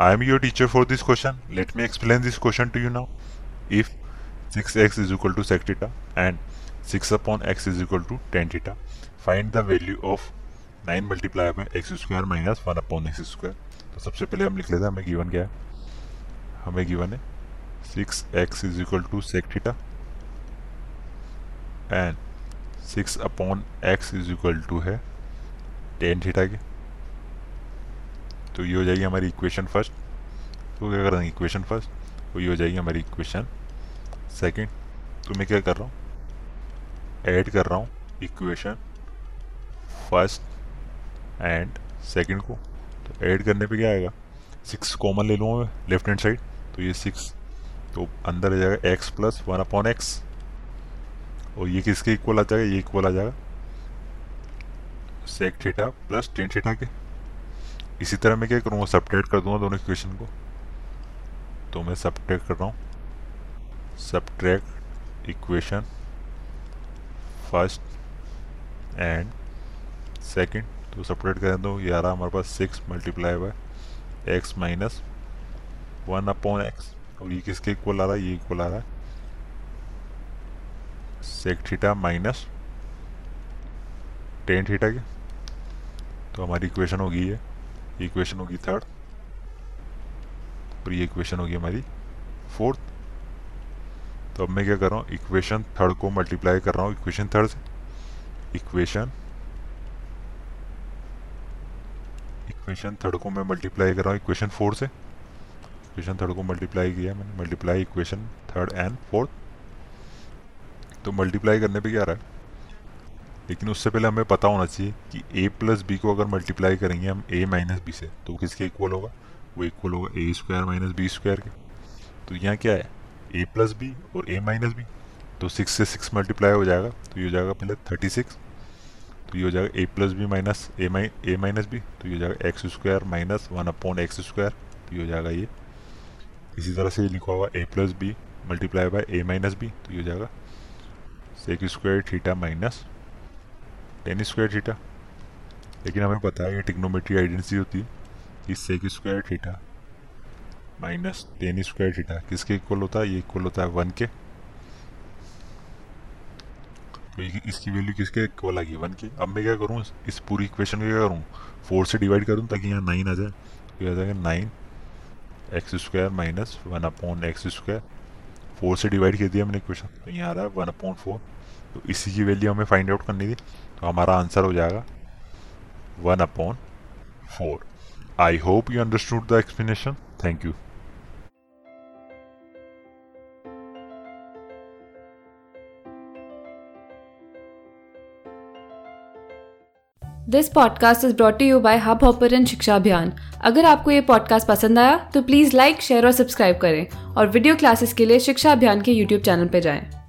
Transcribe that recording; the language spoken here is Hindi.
I am your teacher for this question let me explain this question to you now if six x is equal to sec theta and six upon x is equal to ten theta find the value of nine multiply by x square minus one upon x square तो सबसे पहले हम लिख लेते हैं, हमें गिवन क्या है? हमें गिवन है six x is equal to sec theta and six upon x is equal to है टेन थीटा के। तो ये हो जाएगी हमारी इक्वेशन फ़र्स्ट तो क्या कर देंगे इक्वेशन फ़र्स्ट तो ये हो जाएगी हमारी इक्वेशन सेकंड तो मैं क्या कर रहा हूँ? ऐड कर रहा हूँ इक्वेशन फ़र्स्ट एंड सेकंड को. तो ऐड करने पे क्या आएगा? सिक्स कॉमन ले लूँगा लेफ़्ट हैंड साइड तो ये सिक्स तो अंदर आ जाएगा x plus one upon x और ये किसके इक्वल आ जाएगा? ये इक्वल आ जाएगा sec theta plus tan theta के. इसी तरह मैं क्या करूँगा सपरेट कर दूँगा दोनों इक्वेशन को। तो मैं सब्ट्रैक्ट कर रहा हूँ। Subtract equation first and second तो सपरेट कर ये आ रहा हमारे पास six multiply by x minus one upon x और ये किसके इक्वल आ रहा है? ये इक्वल आ रहा है। Sec theta minus tan theta के। तो हमारी इक्वेशन होगी ये। इक्वेशन होगी थर्ड और ये इक्वेशन होगी हमारी फोर्थ तो अब मैं क्या कर रहा हूँ इक्वेशन थर्ड को मल्टीप्लाई कर रहा हूँ इक्वेशन थर्ड से। इक्वेशन इक्वेशन थर्ड को मैं मल्टीप्लाई कर रहा हूँ इक्वेशन फोर से। इक्वेशन थर्ड को मल्टीप्लाई किया मैंने multiply equation third and fourth तो मल्टीप्लाई करने पे क्या आ रहा है? लेकिन उससे पहले हमें पता होना चाहिए कि ए प्लस बी को अगर मल्टीप्लाई करेंगे हम a माइनस बी से तो किसके इक्वल होगा? वो इक्वल होगा a square minus b square के। तो यहाँ क्या है? A प्लस बी और a माइनस बी तो सिक्स से सिक्स मल्टीप्लाई हो जाएगा तो ये हो जाएगा पहले थर्टी सिक्स तो ये हो जाएगा a plus b minus a my A minus B तो ये हो जाएगा x square minus one upon x square तो ये हो जाएगा ये। इसी तरह से लिखा हुआ a plus b multiply by a minus b तो ये हो जाएगा sec square theta minus tan square theta. लेकिन हमें पता है ये टिक्नोमेट्री आइडेंटिटी होती है। कि sec square theta minus tan square theta. किसके इक्वल होता है? ये इक्वल होता है वन के। तो इसकी वैल्यू किसके इक्वल आ गई वन की। अब मैं क्या करूँ? इस पूरी इक्वेशन को क्या करूँ? फोर से डिवाइड करूँ ताकि यहाँ नाइन आ जाए। तो आ जाएगा nine x square minus one upon x square four से डिवाइड कर दिया मैंने इक्वेशन तो यहाँ आ रहा है वन अपॉन फोर तो इसी की वैल्यू हमें फाइंड आउट करनी थी तो हमारा आंसर हो जाएगा one upon four I hope you understood the explanation thank you this podcast is brought you by Hubhopper Shiksha Abhiyan अगर आपको ये पॉडकास्ट पसंद आया तो प्लीज़ लाइक शेयर और सब्सक्राइब करें और वीडियो क्लासेस के लिए शिक्षा अभियान के यूट्यूब चैनल पर जाएँ।